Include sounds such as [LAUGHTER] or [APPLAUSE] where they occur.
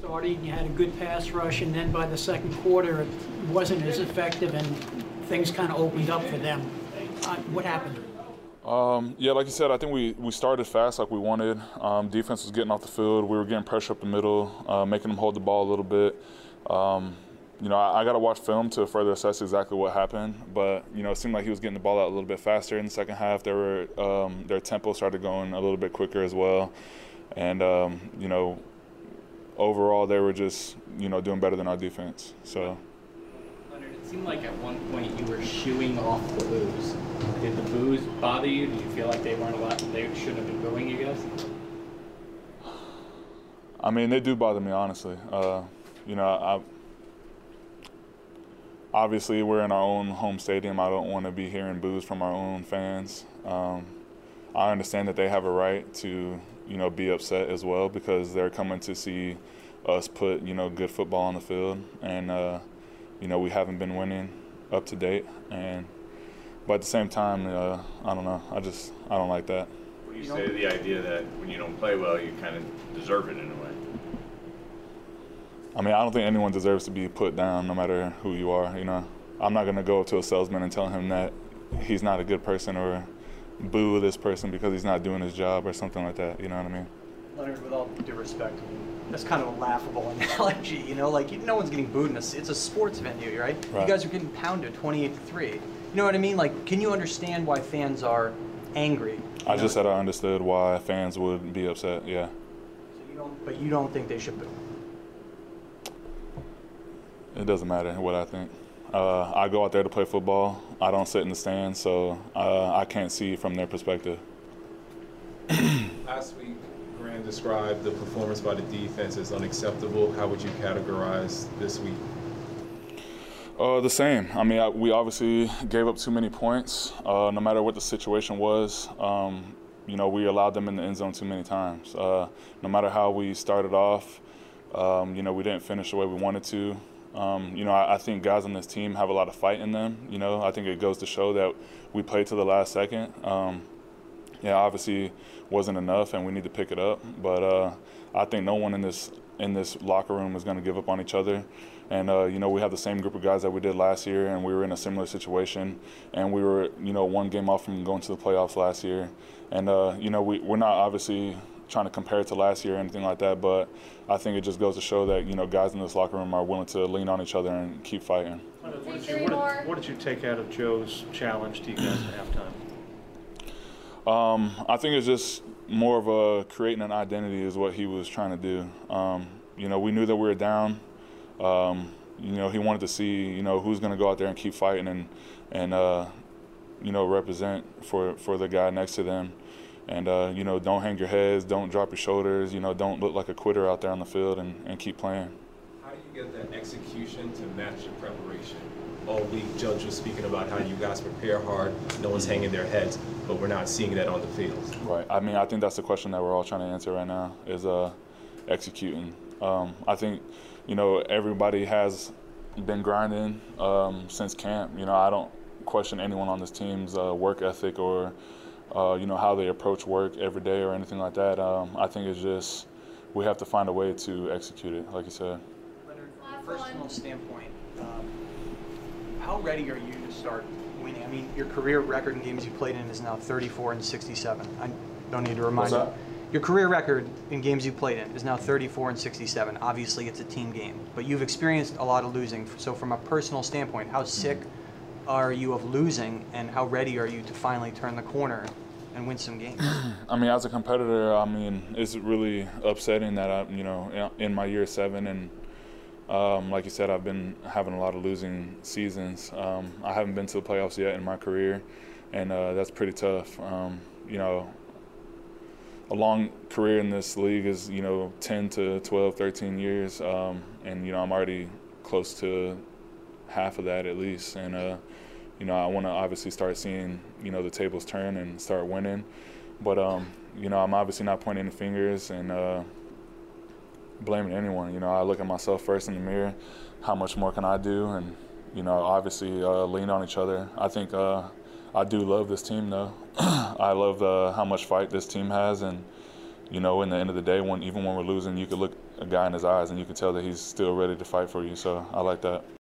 started, you had a good pass rush, and then by the second quarter, it wasn't as effective, and things kind of opened up for them. Uh, what happened? Um, yeah, like you said, I think we, we started fast like we wanted. Um, defense was getting off the field. We were getting pressure up the middle, uh, making them hold the ball a little bit. Um, you know, I, I got to watch film to further assess exactly what happened. But you know, it seemed like he was getting the ball out a little bit faster in the second half. They were um, their tempo started going a little bit quicker as well, and um, you know, overall they were just you know doing better than our defense. So. Leonard, it seemed like at one point you were shooing off the boos. Did the boos bother you? Do you feel like they weren't a allowed? They shouldn't have been booing you guys. I mean, they do bother me honestly. Uh, you know, I obviously we're in our own home stadium. I don't want to be hearing boos from our own fans. Um, I understand that they have a right to, you know, be upset as well because they're coming to see us put, you know, good football on the field, and uh, you know we haven't been winning up to date. And but at the same time, uh, I don't know. I just I don't like that. What do you say to the idea that when you don't play well, you kind of deserve it in a way? I mean, I don't think anyone deserves to be put down, no matter who you are. You know, I'm not gonna go to a salesman and tell him that he's not a good person or boo this person because he's not doing his job or something like that. You know what I mean? Leonard, with all due respect, that's kind of a laughable [LAUGHS] analogy. You know, like no one's getting booed in a, it's a sports venue, right? Right. You guys are getting pounded 28 to three. You know what I mean? Like, can you understand why fans are angry? I know? just said I understood why fans would be upset. Yeah. So you don't, but you don't think they should boo. It doesn't matter what I think. Uh, I go out there to play football. I don't sit in the stands, so uh, I can't see from their perspective. [CLEARS THROAT] Last week, Graham described the performance by the defense as unacceptable. How would you categorize this week? Uh, the same. I mean, I, we obviously gave up too many points. Uh, no matter what the situation was, um, you know, we allowed them in the end zone too many times. Uh, no matter how we started off, um, you know, we didn't finish the way we wanted to. Um, you know, I, I think guys on this team have a lot of fight in them. You know, I think it goes to show that we played to the last second. Um, yeah, obviously wasn't enough, and we need to pick it up. But uh, I think no one in this in this locker room is going to give up on each other. And uh, you know, we have the same group of guys that we did last year, and we were in a similar situation, and we were you know one game off from going to the playoffs last year. And uh, you know, we we're not obviously trying to compare it to last year or anything like that, but I think it just goes to show that you know guys in this locker room are willing to lean on each other and keep fighting. What did, you, what, did, what did you take out of Joe's challenge to you guys at halftime? Um, I think it's just more of a creating an identity is what he was trying to do. Um, you know, we knew that we were down. Um, you know, he wanted to see you know who's going to go out there and keep fighting and and uh, you know represent for for the guy next to them. And uh, you know, don't hang your heads, don't drop your shoulders. You know, don't look like a quitter out there on the field, and, and keep playing. How do you get that execution to match your preparation? All week, Judge was speaking about how you guys prepare hard, no one's hanging their heads, but we're not seeing that on the field. Right. I mean, I think that's the question that we're all trying to answer right now is uh, executing. Um, I think, you know, everybody has been grinding um, since camp. You know, I don't question anyone on this team's uh, work ethic or, uh, you know, how they approach work every day or anything like that. Um, I think it's just we have to find a way to execute it, like you said. Leonard, from a personal standpoint, um, how ready are you to start winning? I mean, your career record in games you played in is now 34 and 67. I don't need to remind What's you. Your career record in games you played in is now 34 and 67. Obviously, it's a team game, but you've experienced a lot of losing. So, from a personal standpoint, how sick are you of losing, and how ready are you to finally turn the corner and win some games? [CLEARS THROAT] I mean, as a competitor, I mean, it's really upsetting that I, you know, in my year seven, and um, like you said, I've been having a lot of losing seasons. Um, I haven't been to the playoffs yet in my career, and uh, that's pretty tough. Um, you know, a long career in this league is, you know, 10 to 12, 13 years, um, and you know, I'm already close to half of that at least, and uh, you know, I want to obviously start seeing, you know, the tables turn and start winning. But, um, you know, I'm obviously not pointing the fingers and uh, blaming anyone. You know, I look at myself first in the mirror. How much more can I do? And, you know, obviously uh, lean on each other. I think uh, I do love this team, though. [CLEARS THROAT] I love uh, how much fight this team has. And, you know, in the end of the day, when even when we're losing, you could look a guy in his eyes, and you can tell that he's still ready to fight for you. So I like that.